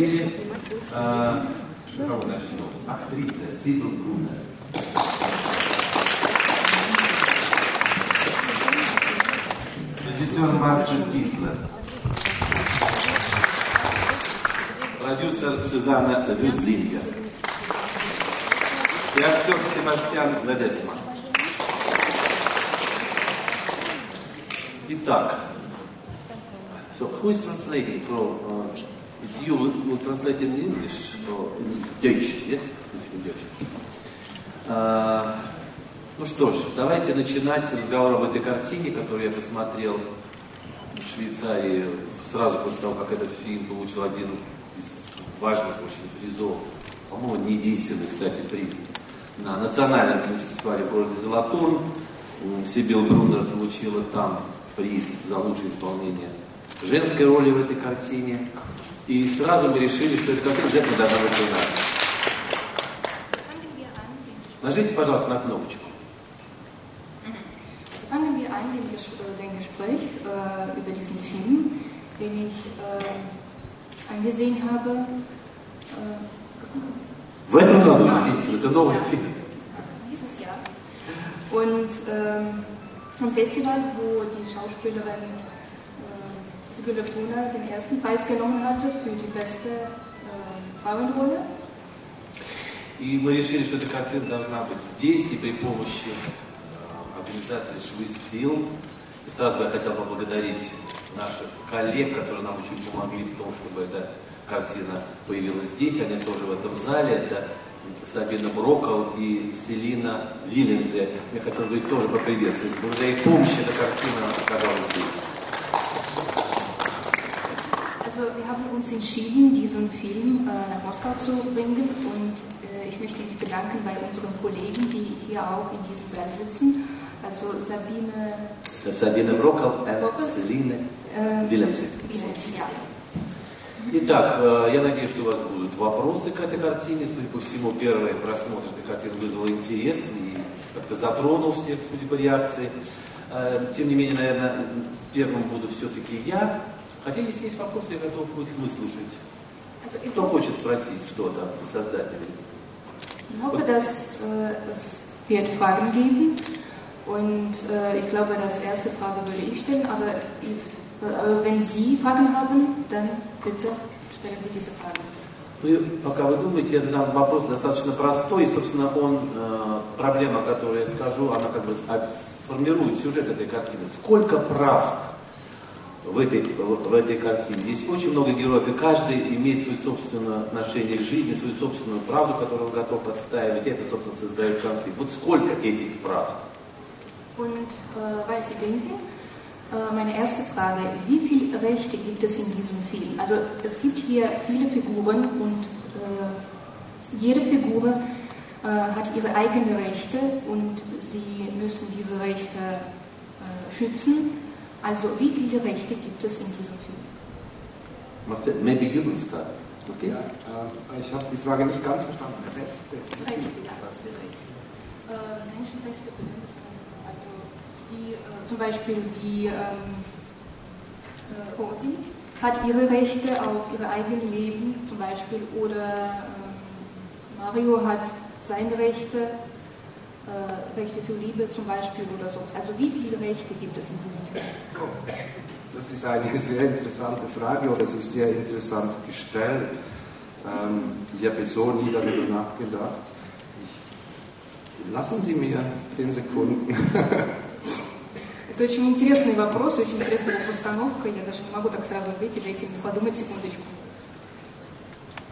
посмотрели. А, начнем? Актриса Сибил Брунер. Режиссер Марсел Кислер. Продюсер Сюзанна Рюдлингер. И актер Себастьян Ледесман. Итак, so who is translating from, uh, it's you who will translate in English or in Deutsch, yes? In Deutsch. Ну что ж, давайте начинать разговор об этой картине, которую я посмотрел в Швейцарии сразу после того, как этот фильм получил один из важных очень призов, по-моему, не единственный, кстати, приз, на национальном кинофестивале в городе Золотурн. Сибил Брунер получила там приз за лучшее исполнение женской роли в этой картине. И сразу мы решили, что эта картина обязательно должна быть у нас. Нажмите, пожалуйста, на кнопочку. fangen wir an den, Ges den Gespräch äh, über diesen Film, den ich äh, angesehen habe. Äh, В этом году, естественно, это новый фильм. Dieses Jahr. Und ähm, am Festival, wo die Schauspielerin äh, Sibylle den ersten Preis genommen hatte für die beste äh, Frauenrolle. И мы решили, что эта картина должна быть здесь и при помощи э, организации Швиз Фильм. И сразу бы я хотел поблагодарить наших коллег, которые нам очень помогли в том, чтобы эта картина появилась здесь. Они тоже в этом зале. Это Сабина Брокол и Селина Вильямзе. Мне хотелось бы их тоже поприветствовать. Благодаря их помощи эта картина оказалась здесь. Also wir haben uns entschieden, diesen Film äh, nach Moskau zu bringen und äh, ich möchte mich bedanken bei unseren Kollegen, die hier auch in diesem Saal sitzen. Also Sabine Сабина Брокол и. Селина ja. Итак, э, я надеюсь, что у вас будут вопросы к этой картине. Судя по всему, первый просмотр этой картины вызвал интерес и как-то затронул всех, судя по реакции. Э, Тем не менее, наверное, первым буду все-таки я. Хотя, если есть вопросы, я готов их выслушать. Кто hoffe, хочет спросить что-то у создателей? ich hoffe dass äh, es wird Fragen geben und äh, ich glaube, das erste Frage würde ich stellen, aber ich, äh, wenn Sie Fragen haben, dann bitte stellen Sie diese Frage. Ну пока вы думаете, я задам вопрос достаточно простой. И, собственно, он, э, проблема, которую я скажу, она как бы сформирует сюжет этой картины. Сколько правд в этой, в, этой картине? Здесь очень много героев, и каждый имеет свое собственное отношение к жизни, свою собственную правду, которую он готов отстаивать. И это, собственно, создает конфликт. Вот сколько этих правд? Und äh, weil Sie denken, äh, meine erste Frage, wie viele Rechte gibt es in diesem Film? Also es gibt hier viele Figuren und äh, jede Figur äh, hat ihre eigenen Rechte und sie müssen diese Rechte äh, schützen. Also wie viele Rechte gibt es in diesem Film? Marcel, maybe you will start. Okay? Ja, äh, ich habe die Frage nicht ganz verstanden. Rechte. Rechte, ja, was für Rechte? Äh, Menschenrechte, Persönlichkeiten, also die, äh, zum Beispiel die ähm, äh, Rosi hat ihre Rechte auf ihr eigenes Leben zum Beispiel oder ähm, Mario hat seine Rechte, äh, Rechte für Liebe zum Beispiel oder so. Also wie viele Rechte gibt es in diesem Film? Das ist eine sehr interessante Frage oder es ist sehr interessant gestellt. Ähm, ich habe so nie darüber nachgedacht. Ich, lassen Sie mir zehn Sekunden. Это очень интересный вопрос, очень интересная его постановка. Я даже не могу так сразу ответить, дайте мне подумать секундочку.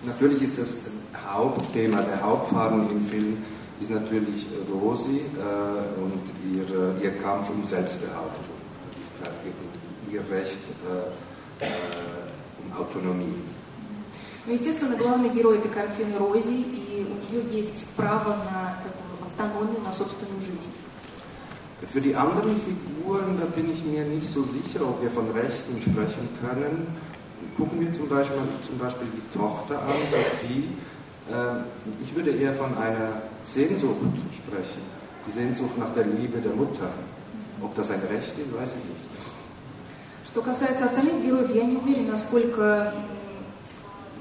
Natürlich ist das Hauptthema, der Hauptfaden im Film ist natürlich Rosi äh, und ihr, ihr Kampf um Selbstbehauptung. Es geht um ihr Recht äh, äh, um Autonomie. Ну, естественно, главный герой этой картины Рози, и у нее есть право на такую автономию, на собственную жизнь. Für die anderen Figuren, da bin ich mir nicht so sicher, ob wir von Rechten sprechen können. Gucken wir zum Beispiel, zum Beispiel die Tochter an, Sophie. Äh, Ich würde eher von einer Sehnsucht sprechen. Die Sehnsucht nach der Liebe der Mutter. Ob das ein Recht ist, weiß ich nicht. Что касается остальных героев, я не уверена, насколько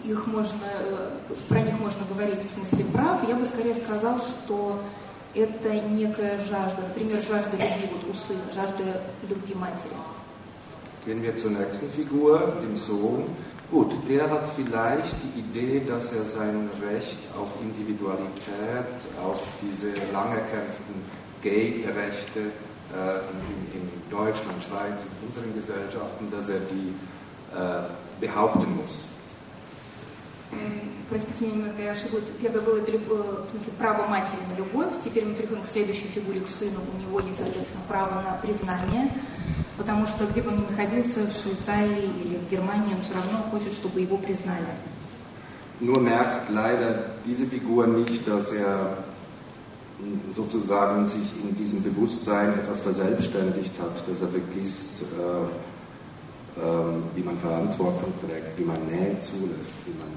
их можно, э, про них можно говорить в смысле прав. Я бы скорее сказал, что это некая жажда, например, жажда любви вот у сына, жажда любви матери. Gehen wir zur nächsten Figur, dem Sohn. Gut, der hat vielleicht die Idee, dass er sein Recht auf Individualität, auf diese lang erkämpften Gay-Rechte äh, in, in, Deutschland, Schweiz, in unseren Gesellschaften, dass er die äh, behaupten muss. Простите меня немного, я ошиблась. Первое было это, в смысле право матери на любовь. Теперь мы переходим к следующей фигуре, к сыну. У него есть, соответственно, право на признание. Потому что где бы он ни находился, в Швейцарии или в Германии, он все равно хочет, чтобы его признали. Nur merkt leider diese Figur nicht, dass er sozusagen sich in diesem Bewusstsein etwas verselbstständigt hat, dass er vergisst, äh, äh, wie man Verantwortung trägt, wie man Nähe zulässt, wie man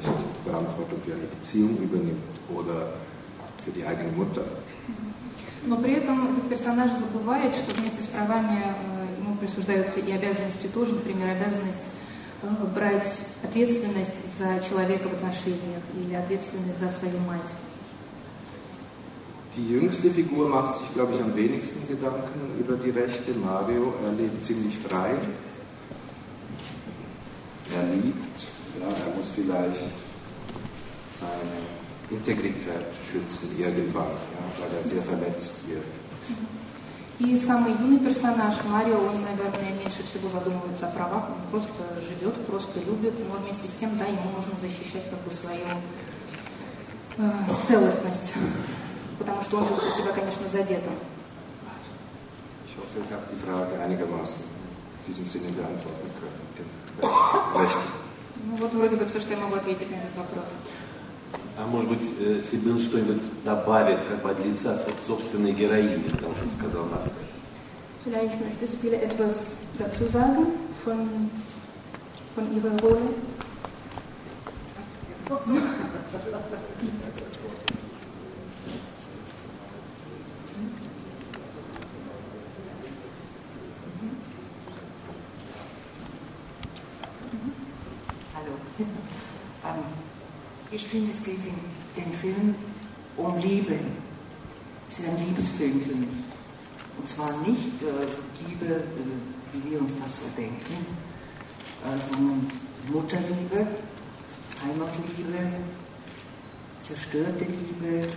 vielleicht Verantwortung für eine Beziehung übernimmt oder für die eigene Mutter. Но при этом этот персонаж забывает, что вместе с правами э, ему присуждаются и обязанности тоже, например, обязанность э, брать ответственность за человека в отношениях или ответственность за свою мать. Die jüngste Figur macht sich, glaube ich, am wenigsten Gedanken über die Rechte. Mario, er lebt ziemlich frei. Er liebt, ja, er muss vielleicht seine Integrität schützen irgendwann, ja, weil er sehr verletzt wird. И самый юный персонаж Марио, он, наверное, меньше всего задумывается о правах, он просто живет, просто любит, но вместе с тем, да, ему нужно защищать как бы свою э, целостность, потому что он чувствует себя, конечно, задетым. Ich hoffe, ich habe die Frage einigermaßen in diesem Sinne beantworten können. Ну вот вроде бы все, что я могу ответить на этот вопрос. А может быть, э, Сибил что-нибудь добавит как бы от лица собственной героини, потому что сказал Марсель. Vielleicht möchte Sibylle etwas dazu sagen von, von ihrer Rolle. Ich finde, es geht in dem Film um Liebe. Es ist ein Liebesfilm für mich. Und zwar nicht äh, Liebe, äh, wie wir uns das so denken, äh, sondern Mutterliebe, Heimatliebe, zerstörte Liebe,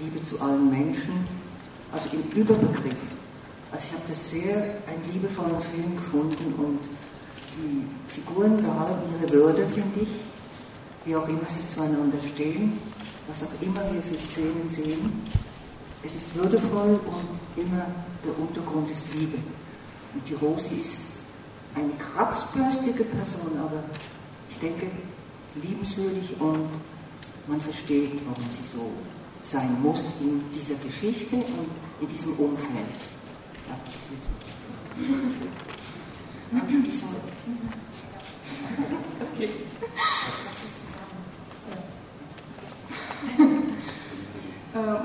Liebe zu allen Menschen, also im Überbegriff. Also ich habe das sehr einen liebevollen Film gefunden und die Figuren behalten ihre Würde, finde ich wie auch immer sie zueinander stehen, was auch immer wir für Szenen sehen. Es ist würdevoll und immer der Untergrund ist Liebe. Und die Rosi ist eine kratzbürstige Person, aber ich denke liebenswürdig und man versteht, warum sie so sein muss in dieser Geschichte und in diesem Umfeld. Ja, das ist jetzt. Okay. Э,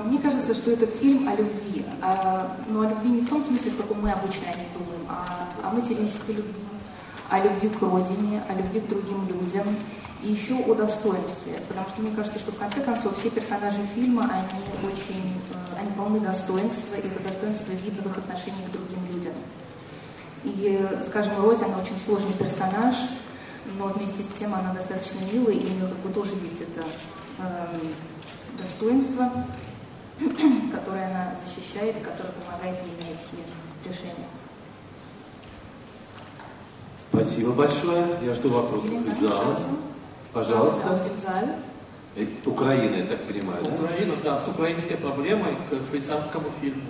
мне кажется, что этот фильм о любви, а, но о любви не в том смысле, в каком мы обычно о ней думаем, а о материнской любви, о любви к родине, о любви к другим людям и еще о достоинстве, потому что мне кажется, что в конце концов все персонажи фильма, они очень, э, они полны достоинства, и это достоинство видно в их отношении к другим людям. И, скажем, Рози, она очень сложный персонаж, но вместе с тем она достаточно милая, и у нее как бы тоже есть это эм, достоинство, которое она защищает и которое помогает ей найти решение. Спасибо большое. Я жду вопросов из зала. Пожалуйста. Э, Украина, я так понимаю, да? Украина, да, с украинской проблемой к швейцарскому фильму.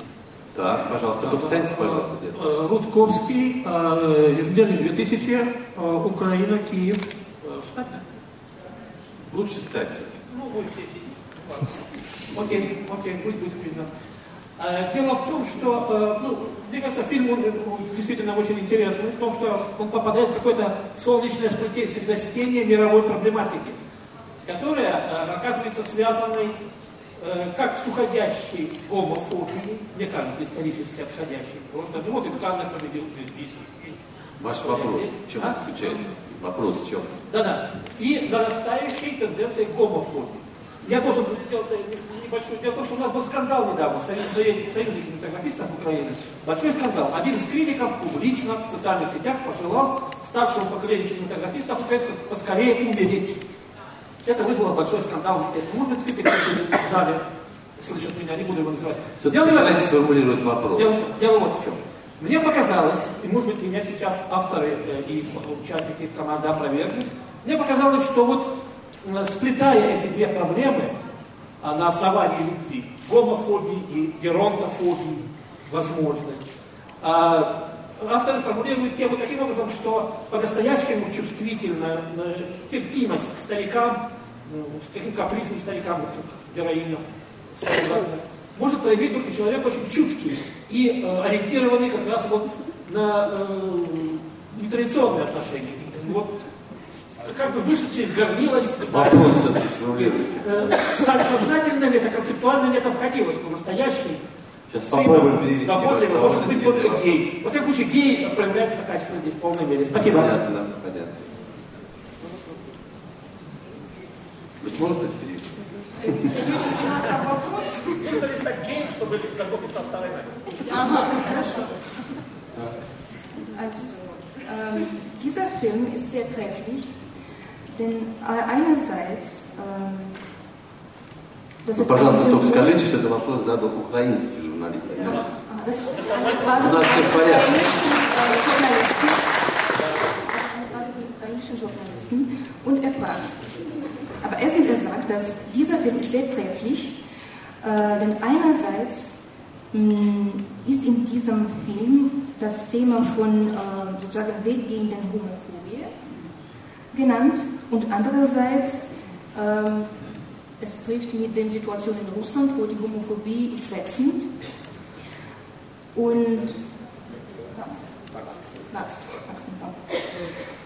Так, пожалуйста, да, встаньте, пожалуйста. Э, Рудковский, ежедневный 2000, Украина, Киев. Встать, да? Лучше стать Ну, вы все Окей, окей, пусть будет видно. Э, дело в том, что, э, ну, мне кажется, фильм он, действительно очень интересный, в том, что он попадает в какое-то солнечное средостение мировой проблематики, которая э, оказывается связанной как с уходящей гомофобией, мне кажется, исторически отходящей просто. Ну вот и в Каннах победил лесбийский. Ваш вопрос, в чем а? заключается? Вопрос в чем? Да-да. И нарастающие тенденции к гомофобии. Я должен сделать небольшой... Дело в том, что у нас был скандал недавно в Союзе, Союзе кинематографистов Украины. Большой скандал. Один из критиков публично в социальных сетях пожелал старшему поколению кинематографистов украинских поскорее умереть. Это вызвало большой скандал, естественно. Может быть, критик в зале слышат меня, не буду его называть. Дело, постарайтесь сформулировать вопрос. Дело, дело вот в чем. Мне показалось, и может быть меня сейчас авторы э, и участники команды опровергнут, мне показалось, что вот э, сплетая эти две проблемы а, на основании любви, гомофобии и геронтофобии, возможно, а, авторы формулируют тему таким образом, что по-настоящему чувствительная терпимость к старикам, ну, к таким капризным старикам, как героиням, может проявить только человек очень чуткий и э, ориентированный как раз вот на э, нетрадиционные отношения. Вот как бы вышедший из горнила испытания. Вопрос все-таки сформулируйте. Э, сознательно ли это, концептуально ли это входило, что настоящий Сейчас попробуем перевести. Заботливый может быть только гей. Во всяком случае, гей проявляет это качество здесь в полной мере. Спасибо. Понятно, понятно. Вы сможете это перевести? Не очень финансовый вопрос. Нужно ли стать геем, чтобы заботиться о старой Ага, хорошо. Also, ähm, dieser Film ist sehr trefflich, denn einerseits ähm, das ist Пожалуйста, только скажите, что это вопрос задал украинский журналист. А, das ist eine Frage У нас все в порядке. ukrainischen Journalisten und er fragt, aber erstens, er sagt, dass dieser Film ist sehr trefflich, äh, denn einerseits mh, hm, ist in diesem Film das Thema von äh, sozusagen weggehenden Homophobie genannt und andererseits äh, es trifft mit der Situation in Russland, wo die Homophobie ist wachsend und wächst.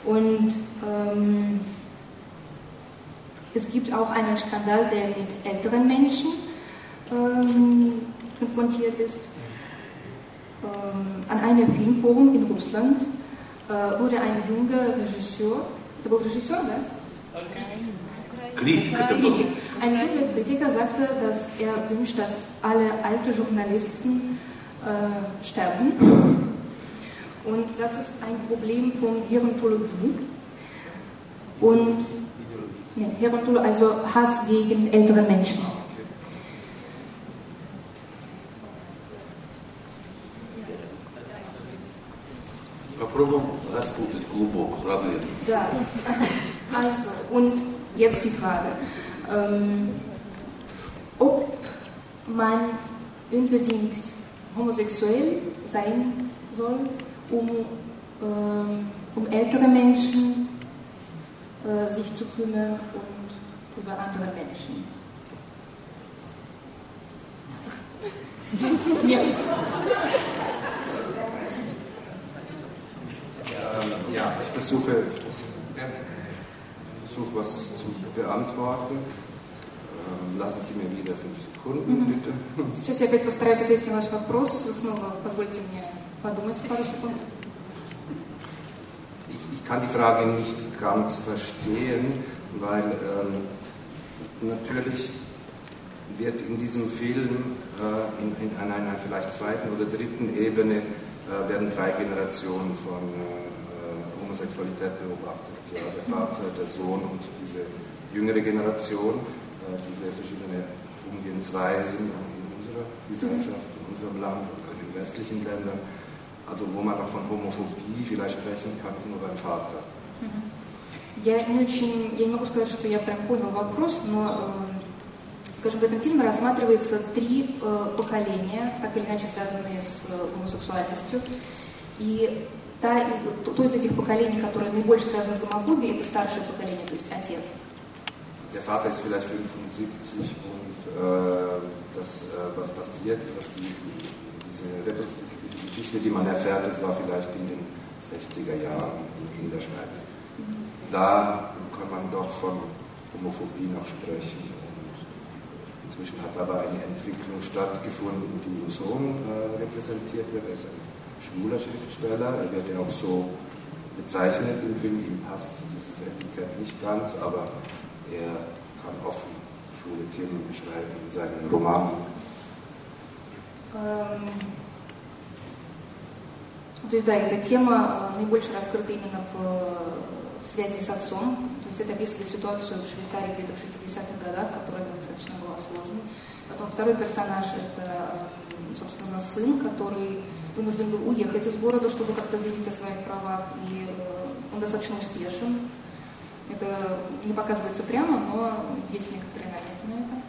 Und ähm, es gibt auch einen Skandal, der mit älteren Menschen ähm, konfrontiert ist. Ähm, an einem Filmforum in Russland äh, wurde ein junger Regisseur, der war Regisseur, ne? Kritiker. Kritik. Ein junger Kritiker sagte, dass er wünscht, dass alle alte Journalisten äh, sterben. Und das ist ein Problem von Gerontologie. Und ja, also Hass gegen ältere Menschen. Попробуем was gut ist, Lubo, Da. Also, und jetzt die Frage. Ähm, ob man unbedingt homosexuell sein soll, um, ähm, um ältere Menschen äh, sich zu kümmern und über andere Menschen. Jetzt. ja. ja, ich versuche, versuche was zu beantworten. Lassen Sie mir wieder fünf Sekunden, bitte. Сейчас я опять постараюсь ответить на ваш вопрос. Снова позвольте мне подумать пару секунд. Ich, ich kann die Frage nicht ganz verstehen, weil ähm, natürlich wird in diesem Film äh, in, in, an einer vielleicht zweiten oder dritten Ebene äh, werden drei Generationen von äh, Homosexualität beobachtet. Ja, der Vater, der Sohn und diese jüngere Generation, äh, diese verschiedenen Umgehensweisen in unserer Gesellschaft, in unserem Land und in den westlichen Ländern. Also wo man auch von Homophobie vielleicht sprechen kann, ist nur beim Vater. Я не очень, я не могу сказать, что я прям понял вопрос, но, э, скажем, в этом фильме рассматривается три э, поколения, так или иначе связанные с э, гомосексуальностью. И та из, то, то из этих поколений, которое наибольше связано с гомофобией, это старшее поколение, то есть отец. Der Vater ist vielleicht 75 und äh, das, äh, was passiert, was die, diese reproduktive Geschichte, die man erfährt, das war vielleicht in den 60er Jahren in, in der Schweiz da kann man doch von Homophobie noch sprechen. Und inzwischen hat aber eine Entwicklung stattgefunden, die im Sohn äh, repräsentiert wird. Er ist ein schwuler Schriftsteller, er wird ja auch so bezeichnet im Film. Ihm passt dieses Etikett nicht ganz, aber er kann offen schwule Themen beschreiben in seinen Romanen. Ähm, то есть, да, эта тема наибольше раскрыта именно в, в связи с отцом. То есть это описывает ситуацию в Швейцарии где-то в 60-х годах, которая достаточно была сложной. Потом второй персонаж – это, собственно, сын, который вынужден был уехать из города, чтобы как-то заявить о своих правах, и он достаточно успешен. Это не показывается прямо, но есть некоторые намеки на это.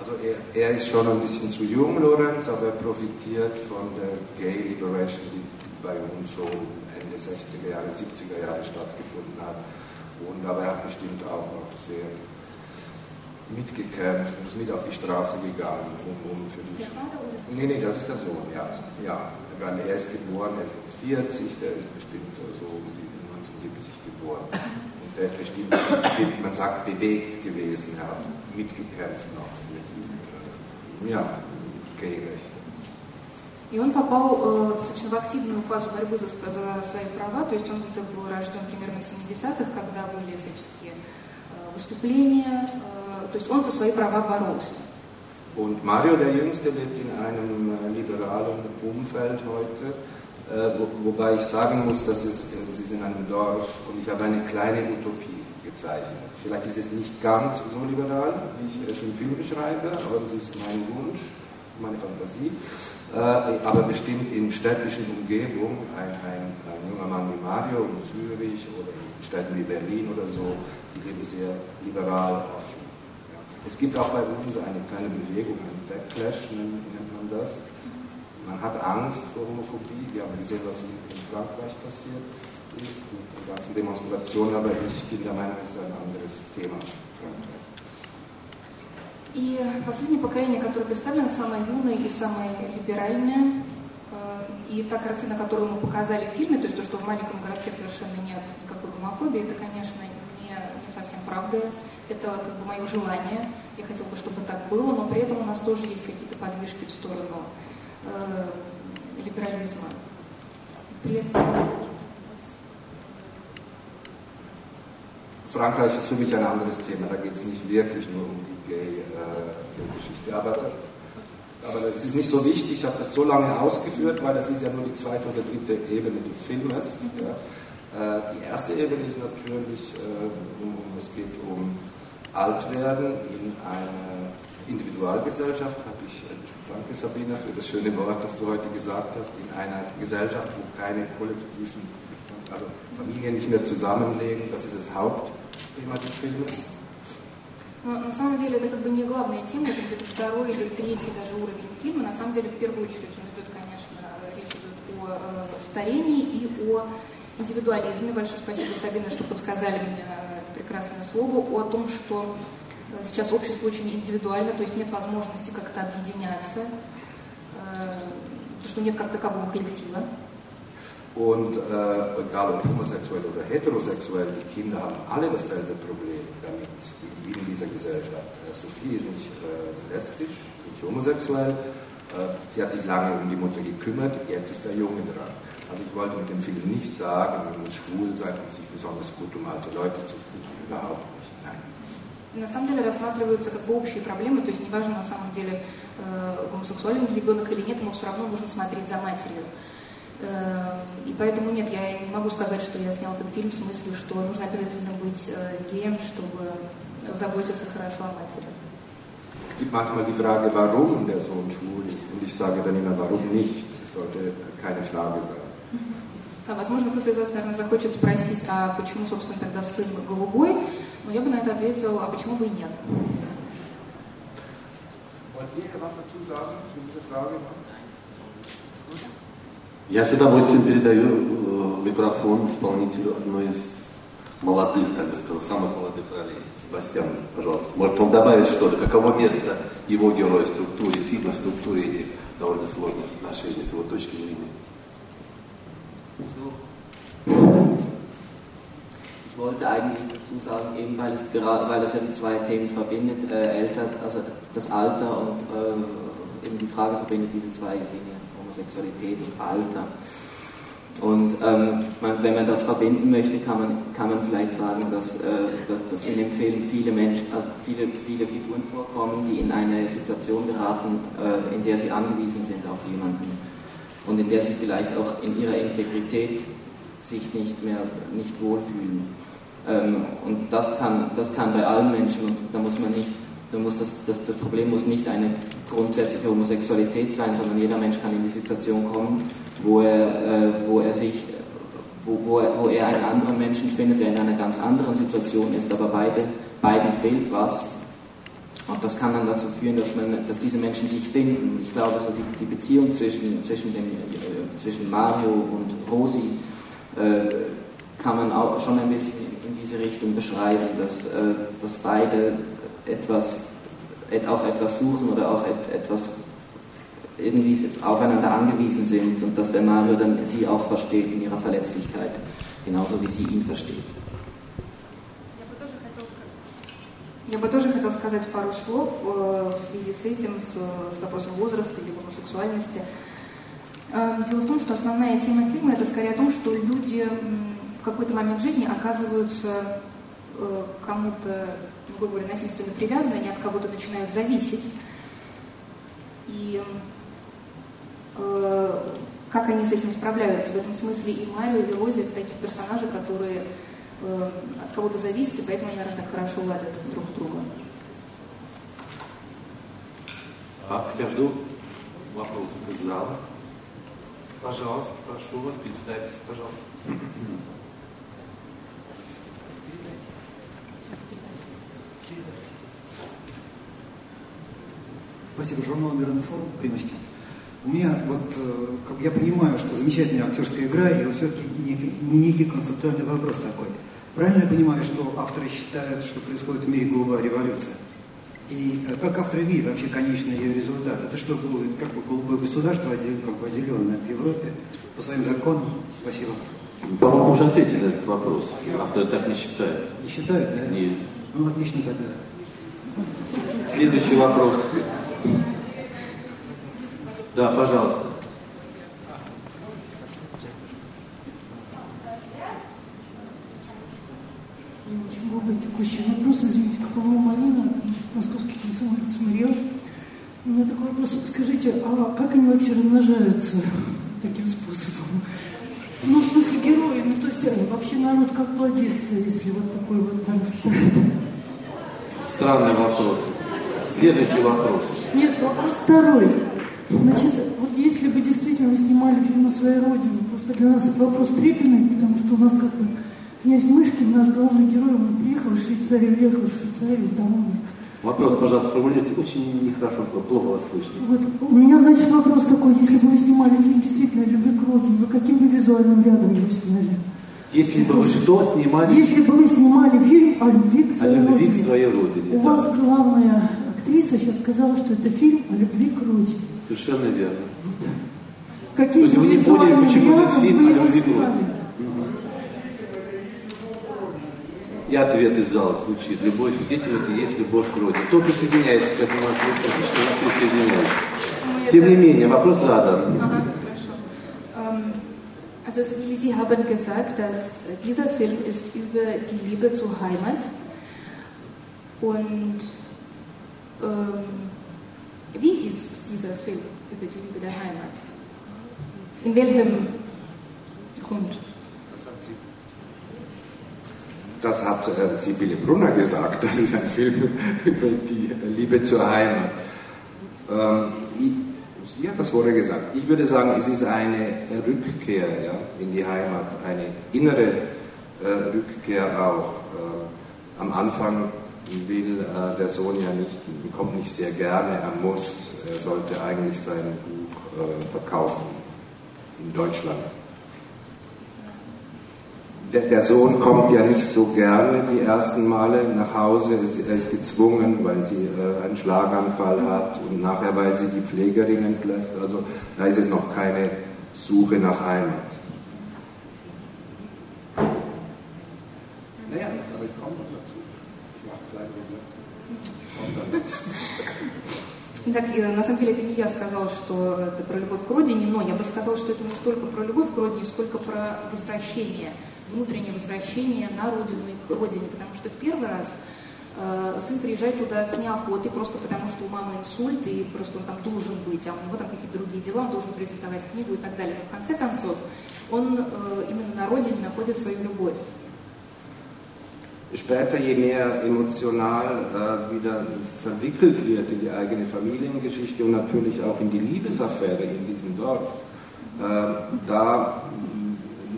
Also er, er, ist schon ein bisschen zu jung, Lorenz, aber er profitiert von der Gay Liberation, die bei uns so Ende 60er Jahre, 70er Jahre stattgefunden hat. Und, aber er hat bestimmt auch noch sehr mitgekämpft und ist mit auf die Straße gegangen, um, um für die... Nee, nee, das ist der Sohn, ja. ja. Weil er ist geboren, er ist jetzt 40, der ist bestimmt so um die 1970 geboren. Und der ist bestimmt, man sagt, bewegt gewesen, er hat mitgekämpft noch für die, ja, Gay-Rechte. И он попал э, достаточно в активную фазу борьбы за, за свои права, то есть он где-то был рожден примерно в 70-х, когда были всяческие э, выступления, э, то есть он за свои права боролся. Und Mario, der Jüngste, lebt in einem äh, liberalen Umfeld heute, äh, wo, wobei ich sagen muss, dass es, es ist in einem Dorf und ich habe eine kleine Utopie gezeichnet. Vielleicht ist es nicht ganz so liberal, wie ich es im Film beschreibe, aber das ist mein Wunsch, meine Fantasie. Äh, aber bestimmt in städtischen Umgebungen, ein, ein, ein, junger Mann wie Mario in Zürich oder in Städten wie Berlin oder so, die leben sehr liberal offen. Es gibt auch bei uns eine kleine Bewegung, ein Backlash nennt man das. Man hat Angst vor Homophobie. Wir haben gesehen, was in, Frankreich passiert ist, mit den ganzen Demonstrationen, aber ich bin der Meinung, es ist ein anderes Thema, Frankreich. И последнее поколение, которое представлено, самое юное и самое либеральное. Э, и та картина, которую мы показали в фильме, то есть то, что в маленьком городке совершенно нет никакой гомофобии, это, конечно, не, не совсем правда. Это как бы мое желание. Я хотела бы, чтобы так было, но при этом у нас тоже есть какие-то подвижки в сторону э, либерализма. При этом... Frankreich ist für mich ein anderes Thema. Da geht es nicht wirklich nur um die Gay-Geschichte. Äh, aber, aber es ist nicht so wichtig. Ich habe das so lange ausgeführt, weil das ist ja nur die zweite oder dritte Ebene des Filmes. Ja. Äh, die erste Ebene ist natürlich, äh, um, es geht um Altwerden in einer Individualgesellschaft, habe ich, danke Sabina für das schöne Wort, das du heute gesagt hast, in einer Gesellschaft, wo keine kollektiven, also Familien nicht mehr zusammenlegen, das ist das Haupt тема des фильмес? Но, на самом деле это как бы не главная тема, это где-то второй или третий даже уровень фильма. На самом деле в первую очередь он идет, конечно, речь идет о э, старении и о индивидуализме. Большое спасибо, Сабина, что подсказали мне это прекрасное слово, о том, что э, сейчас общество очень индивидуально, то есть нет возможности как-то объединяться, э, то, что нет как такового коллектива. Und äh, egal ob homosexuell oder heterosexuell, die Kinder haben alle dasselbe Problem damit in dieser Gesellschaft. Äh, Sophie ist nicht äh, lesbisch, nicht homosexuell. Äh, sie hat sich lange um die Mutter gekümmert, jetzt ist der Junge dran. Also ich wollte mit dem Film nicht sagen, man muss schwul sein und sich besonders gut um alte Leute zu kümmern. Überhaupt nicht. Nein. На самом деле рассматриваются как бы общие проблемы, то есть неважно на самом деле э, гомосексуальный ребенок или нет, ему все равно нужно смотреть за матерью. Э, и поэтому нет, я не могу сказать, что я снял этот фильм с мыслью, что нужно обязательно быть э, геем, чтобы заботиться хорошо о матери. Es gibt manchmal die Frage, warum der Sohn schwul ist. Und ich sage dann immer, warum nicht? Das sollte keine Frage sein. Да, возможно, кто-то из вас, наверное, захочет спросить, а почему, собственно, тогда сын голубой? Но я бы на это ответил, а почему бы и нет? Я с удовольствием передаю э, микрофон исполнителю одной из молодых, так бы сказал, самых молодых ролей. Себастьян, пожалуйста. Может, он добавит что-то, каково место его героя в структуре фильма, в структуре этих довольно сложных отношений с его точки зрения. Ich wollte eigentlich dazu sagen, eben weil es, gerade, weil es ja die zwei Themen verbindet, äh, Eltern, also das Alter und äh, eben die Frage verbindet diese zwei Dinge. Homosexualität und Alter. Und ähm, man, wenn man das verbinden möchte, kann man, kann man vielleicht sagen, dass, äh, dass, dass in dem Film viele Menschen, also viele, viele Figuren vorkommen, die in eine Situation geraten, äh, in der sie angewiesen sind auf jemanden und in der sie vielleicht auch in ihrer Integrität sich nicht mehr nicht wohlfühlen. Ähm, und das kann, das kann bei allen Menschen und da muss man nicht, da muss das, das, das Problem muss nicht eine grundsätzliche Homosexualität sein, sondern jeder Mensch kann in die Situation kommen, wo er, äh, wo er sich wo, wo, er, wo er einen anderen Menschen findet, der in einer ganz anderen Situation ist, aber beide, beiden fehlt was. Und das kann dann dazu führen, dass, man, dass diese Menschen sich finden. Ich glaube, so die, die Beziehung zwischen, zwischen, dem, äh, zwischen Mario und Rosi äh, kann man auch schon ein bisschen in diese Richtung beschreiben, dass, äh, dass beide etwas, auch etwas suchen oder auch etwas irgendwie aufeinander angewiesen sind und dass der Mario dann sie auch versteht in ihrer Verletzlichkeit, genauso wie sie ihn versteht. Я бы тоже хотела сказать пару слов э, в связи с этим, с, с вопросом возраста или гомосексуальности. Э, дело в том, что основная тема фильма это скорее о том, что люди в какой-то момент жизни оказываются э, кому-то, грубо говоря, насильственно привязаны, они от кого-то начинают зависеть. И э, как они с этим справляются. В этом смысле и Марио, и Рози это такие персонажи, которые э, от кого-то зависят, и поэтому они, наверное, так хорошо ладят друг с другом. Так, я жду вопросов из зала. Пожалуйста, прошу вас, представьтесь, пожалуйста. Спасибо. Журнал «Миринформ», Примочки. У меня вот, э, как я понимаю, что замечательная актерская игра, и вот все-таки некий, некий концептуальный вопрос такой. Правильно я понимаю, что авторы считают, что происходит в мире голубая революция? И э, как авторы видят вообще конечный ее результат? Это что будет, как бы голубое государство, как бы отделенное в Европе по своим законам? Спасибо. По-моему, уже ответили на этот вопрос. Авторы так не считают. Не считают, да? Нет. Ну, отлично тогда. Следующий вопрос. Да, пожалуйста. Очень глупый текущий вопрос, извините, Попова Марина, московский комсомолец смотрел. У меня такой вопрос, скажите, а как они вообще размножаются таким способом? Ну, в смысле герои, ну то есть э, вообще народ как плодится, если вот такой вот нарастает? Странный вопрос. Следующий вопрос. Нет, вопрос второй. Значит, вот если бы действительно вы снимали фильм о своей родине, просто для нас этот вопрос трепетный, потому что у нас как бы князь Мышкин, наш главный герой, он приехал из Швейцарии, уехал в Швейцарию, там он Вопрос, пожалуйста, формулируйте. Очень нехорошо, плохо вас слышно. Вот, у меня, значит, вопрос такой. Если бы вы снимали фильм действительно любви к родине, вы каким бы визуальным рядом его сняли? Если бы вы что снимали? Если бы вы снимали фильм о любви к своей о любви родине. К своей родине у да. вас главная актриса сейчас сказала, что это фильм о любви к родине. Совершенно верно. Вот. Каким То есть вы не поняли, почему этот фильм о любви к родине? И ответ из зала звучит. Любовь к детям – это есть любовь к родине. Кто присоединяется к этому ответу? Отлично, не присоединяется. Тем не менее, вопрос задан. Ага, Also Sie haben gesagt, dass dieser Film ist über die Liebe zur Heimat. Und ähm, wie ist dieser Film über die Liebe der Heimat? In welchem Grund? Das hat äh, Sibylle Brunner gesagt. Das ist ein Film über die Liebe zur Heimat. Ähm, ich, ja, das wurde gesagt. Ich würde sagen, es ist eine Rückkehr ja, in die Heimat, eine innere äh, Rückkehr auch. Äh, am Anfang will äh, der Sohn ja nicht, kommt nicht sehr gerne, er muss, er sollte eigentlich sein Buch äh, verkaufen in Deutschland der, der, Sohn kommt ja nicht so gerne die ersten Male nach Hause. Er ist gezwungen, weil sie äh, einen Schlaganfall hat und nachher, weil sie die Pflegerin entlässt. Also da ist es noch keine Suche nach Heimat. Naja, aber ich komme noch dazu. Ich mache gleich noch dazu. Так, на самом деле это не я сказал, что это про любовь к родине, но я бы сказал, что это не столько про любовь к родине, сколько про возвращение, Внутреннее возвращение на родину и к родине, потому что в первый раз э, сын приезжает туда с неохотой, просто потому что у мамы инсульт, и просто он там должен быть, а у него там какие-то другие дела, он должен презентовать книгу и так далее. Но в конце концов он э, именно на родине находит свою любовь. Später, je mehr emotional äh, wieder verwickelt wird in die eigene Familiengeschichte und natürlich auch in die Liebesaffäre in diesem Dorf, äh, da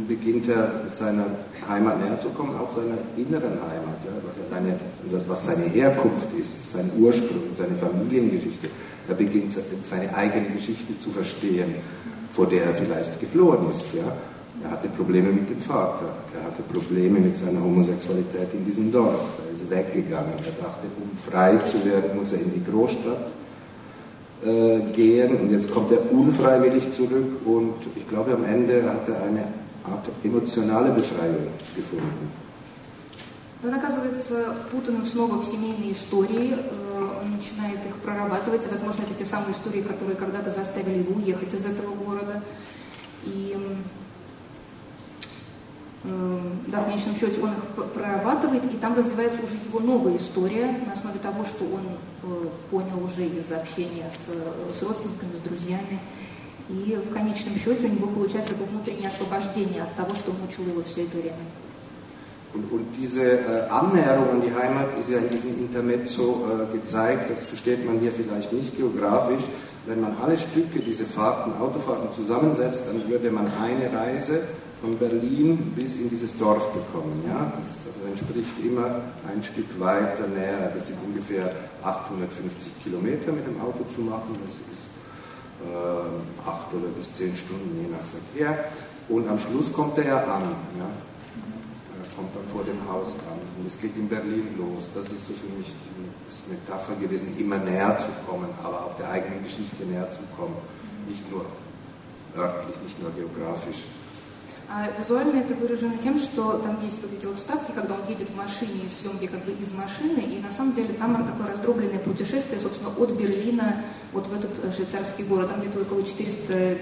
beginnt er seiner Heimat näher zu kommen, auch seiner inneren Heimat, ja, was, ja seine, was seine Herkunft ist, sein Ursprung, seine Familiengeschichte. Er beginnt seine eigene Geschichte zu verstehen, vor der er vielleicht geflohen ist. Ja. Er hatte Probleme mit dem Vater, er hatte Probleme mit seiner Homosexualität in diesem Dorf. Er ist weggegangen. Er dachte, um frei zu werden, muss er in die Großstadt äh, gehen. Und jetzt kommt er unfreiwillig zurück und ich glaube, am Ende hat er eine Art emotionale Befreiung gefunden. Он оказывается впутанным снова в семейные истории, он начинает их прорабатывать. Возможно, это те самые истории, которые когда-то заставили его уехать из этого города. И да, в конечном счете он их прорабатывает, и там развивается уже его новая история на основе того, что он э, понял уже из общения с, с родственниками, с друзьями. И в конечном счете у него получается такое внутреннее освобождение от того, что мучило его все это время. Und, und diese äh, Annäherung an die Heimat ist ja in diesem Intermezzo äh, gezeigt, das versteht man hier vielleicht nicht geografisch. Wenn man alle Stücke, diese Fahrten, Autofahrten zusammensetzt, dann würde man eine Reise von Berlin bis in dieses Dorf bekommen. Ja? Das, das entspricht immer ein Stück weiter näher. Das sind ungefähr 850 Kilometer mit dem Auto zu machen. Das ist äh, acht oder bis zehn Stunden je nach Verkehr. Und am Schluss kommt er ja an. Ja? Er kommt dann vor dem Haus an. Und es geht in Berlin los. Das ist so für mich die Metapher gewesen, immer näher zu kommen, aber auch der eigenen Geschichte näher zu kommen. Nicht nur örtlich, nicht nur geografisch. А визуально это выражено тем, что там есть вот эти вот вставки, когда он едет в машине, съемки как бы из машины, и на самом деле там такое раздробленное путешествие, собственно, от Берлина вот в этот э, швейцарский город. Там где-то около 400,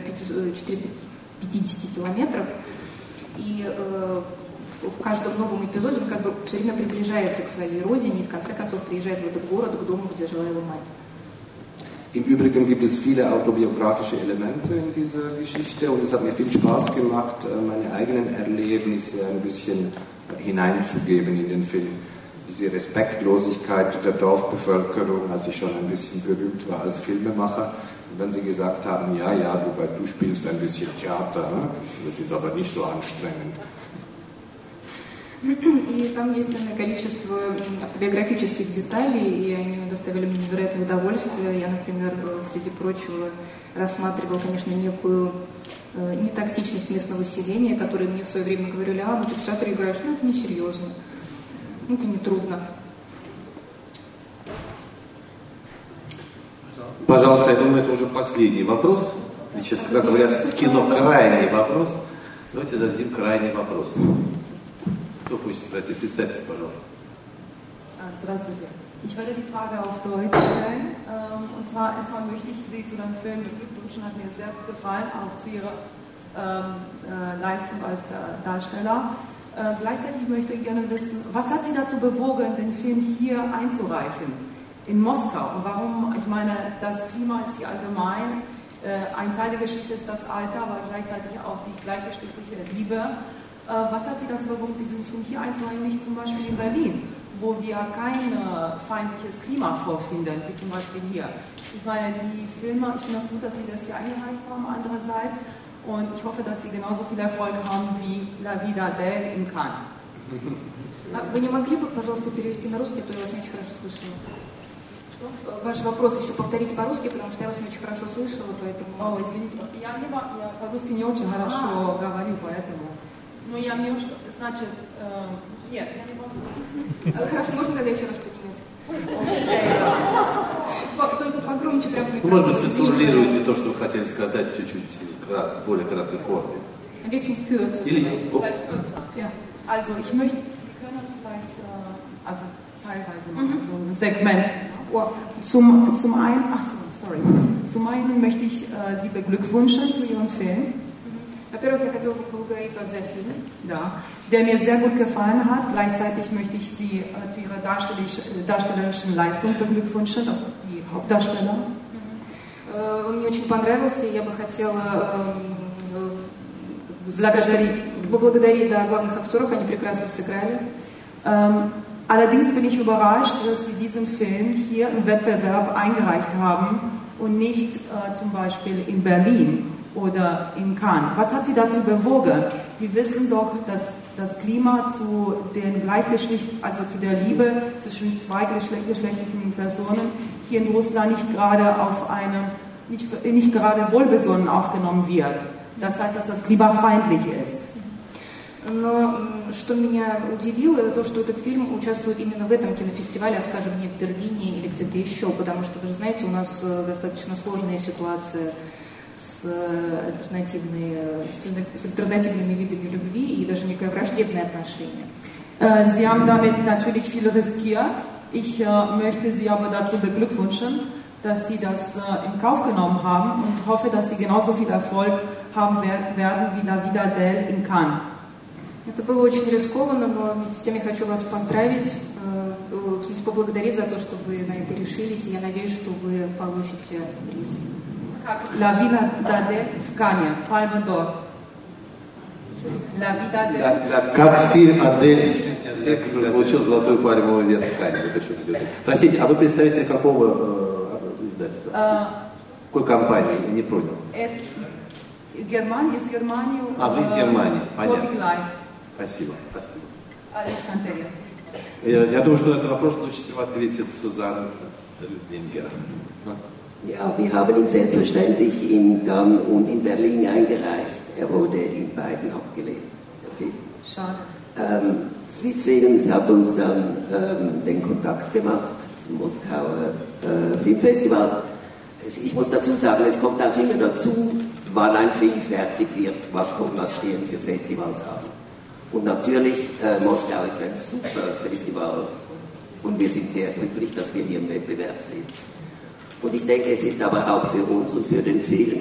450 э, километров. И э, в каждом новом эпизоде он как бы все время приближается к своей родине и в конце концов приезжает в этот город, к дому, где жила его мать. Im Übrigen gibt es viele autobiografische Elemente in dieser Geschichte und es hat mir viel Spaß gemacht, äh, meine eigenen Erlebnisse ein bisschen hineinzugeben in den Film. Diese Respektlosigkeit der Dorfbevölkerung, als ich schon ein bisschen berühmt war als Filmemacher, und wenn sie gesagt haben, ja, ja, wobei du spielst ein bisschen Theater, ne? das ist aber nicht so anstrengend. И там есть огромное количество автобиографических деталей, и они доставили мне невероятное удовольствие. Я, например, среди прочего рассматривала, конечно, некую э, нетактичность местного населения, которые мне в свое время говорили, а, ну ты в театре играешь, ну это несерьезно, ну это не трудно. Пожалуйста, я думаю, это уже последний вопрос. Сейчас, как говорят в кино, крайний вопрос. Давайте зададим крайний вопрос. Кто хочет спросить? Представьтесь, пожалуйста. Здравствуйте. Ich werde die Frage auf Deutsch stellen. Ähm, und zwar erstmal möchte ich Sie zu dem Film beglückwünschen, hat mir sehr gut gefallen, auch zu Ihrer ähm, äh, Leistung als Darsteller. Äh, gleichzeitig möchte ich gerne wissen, was hat Sie dazu bewogen, den Film hier einzureichen, in Moskau? Und warum, ich meine, das Klima ist hier allgemein, äh, ein Teil der Geschichte ist das Alter, aber gleichzeitig auch die gleichgeschlechtliche Liebe. Äh, was hat Sie dazu bewogen, diesen Film hier einzureichen, nicht zum Beispiel in Berlin, wo wir kein äh, feindliches Klima vorfinden, wie zum Beispiel hier? Ich meine, die Filme, ich finde es gut, dass Sie das hier eingereicht haben, andererseits. Und ich hoffe, dass Sie genauso viel Erfolg haben wie La Vida del in Cannes. Вы не могли бы, пожалуйста, перевести на русский, а то я вас не очень хорошо слышала. Что? Ваш вопрос еще повторите по-русски, потому что я вас не очень хорошо слышала, поэтому... О, извините, я, не, я по-русски не очень хорошо а. говорю, поэтому... Ну, я мне что, значит, э, нет, я не могу. Хорошо, можно тогда еще раз по-немецки? Только погромче прям ну, Может быть, сформулируйте то, что вы хотели сказать чуть-чуть в более краткой форме. Ein bisschen kürzer. Или... Ja. Also, ich möchte, wir können vielleicht, äh, also teilweise machen, mhm. so ein Segment. Oh. Zum, zum einen, ach so, sorry. Zum einen möchte ich äh, Sie beglückwünschen zu Ihrem Film. Во-первых, я хотела бы поблагодарить вас за фильм, Ja, der mir sehr gut gefallen hat. Gleichzeitig möchte ich Sie äh, zu Ihrer darstellerisch, darstellerischen Leistung beglückwünschen, also die Hauptdarsteller. Э, Он мне очень понравился, и я бы хотела эм, э, Благодарить. поблагодарить да, главных актеров, они прекрасно сыграли. Ähm, allerdings bin ich überrascht, dass Sie diesen Film hier im Wettbewerb eingereicht haben und nicht äh, zum Beispiel in Berlin oder in Cannes. Was hat Sie dazu bewogen? Wir wissen doch, dass das Klima zu den Gleichgeschlecht, also zu der Liebe zwischen zwei geschle- geschlechtlichen Personen hier in Russland nicht gerade auf einem, nicht, nicht gerade wohlbesonnen aufgenommen wird. Das heißt, dass das Klima feindlich ist. Но м, что меня удивило, это то, что этот фильм участвует именно в этом кинофестивале, а скажем, не в Берлине или где-то еще, потому что, вы же знаете, у нас э, достаточно сложная ситуация с, э, альтернативной, э, с альтерна- с альтернативными видами любви и даже некое враждебное отношение. Äh, Sie haben damit natürlich viel riskiert. Ich äh, möchte Sie aber dazu beglückwünschen, dass Sie das äh, Kauf genommen haben und hoffe, dass Sie genauso viel Erfolg haben wer- werden wie Davida Del in Cannes. Это было очень рискованно, но вместе с тем я хочу вас поздравить, э, э, в смысле поблагодарить за то, что вы на это решились, и я надеюсь, что вы получите приз. La Villa Del в Cannes, Palme d'Or. La Vida Del. Как фильм «Адель», Адель, который получил золотую пальмовую ветвь в Канне. Вот о чем идет. Простите, а вы представитель какого э, издательства? Äh, Какой компании? Я не понял. Germania ist Germania. А, вы из äh, Германии, понятно. Спасибо, спасибо. Я, я думаю, что на этот вопрос лучше всего ответит Сузанна Людмингер. Ja, wir haben ihn selbstverständlich in Cannes und in Berlin eingereicht. Er wurde in beiden abgelehnt, der Film. Schade. Ähm, Swiss Films hat uns dann ähm, den Kontakt gemacht zum Moskauer äh, Filmfestival. Es- Ich muss dazu sagen, es kommt auch immer dazu, wann ein Film fertig wird, was kommt als Stehen für Festivals an. Und natürlich, äh, Moskau ist ein super Festival und wir sind sehr glücklich, dass wir hier im Wettbewerb sind. Und ich denke, es ist aber auch für uns und für den Film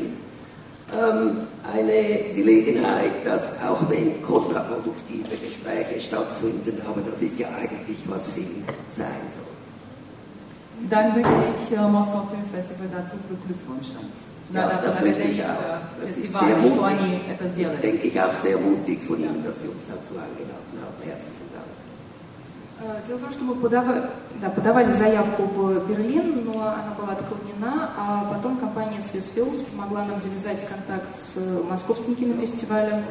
ähm, eine Gelegenheit, dass auch wenn kontraproduktive Gespräche stattfinden, aber das ist ja eigentlich, was Film sein soll. Dann möchte ich äh, Moskau Film Festival dazu beglückwünschen. Ja, Да, das да, möchte ich благодаря auch. за Das ist фестиваль, sehr что mutig. они это Das сделали. denke ich auch sehr mutig von Ihnen, dass Sie uns dazu eingeladen haben. Herzlichen Dank. Э, Дело в том, что мы подава- да, подавали заявку в Берлин, но она была отклонена, а потом компания Swiss Films помогла нам завязать контакт с Московским кинофестивалем.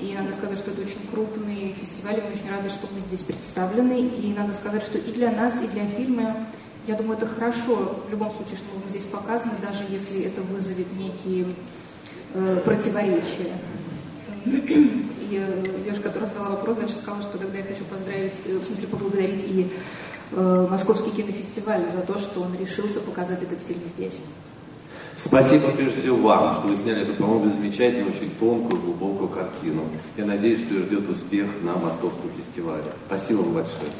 И надо сказать, что это очень крупный фестиваль, мы очень рады, что мы здесь представлены. И надо сказать, что и для нас, и для фильма, я думаю, это хорошо в любом случае, что мы здесь показаны, даже если это вызовет некие э, противоречия. И э, девушка, которая задала вопрос, значит, сказала, что тогда я хочу поздравить, э, в смысле поблагодарить и э, Московский кинофестиваль за то, что он решился показать этот фильм здесь. Спасибо прежде всего вам, что вы сняли эту, по-моему, замечательную, очень тонкую, глубокую картину. Я надеюсь, что ее ждет успех на Московском фестивале. Спасибо вам большое.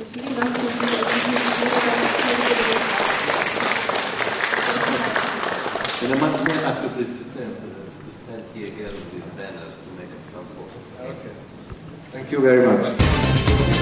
Thank you very much.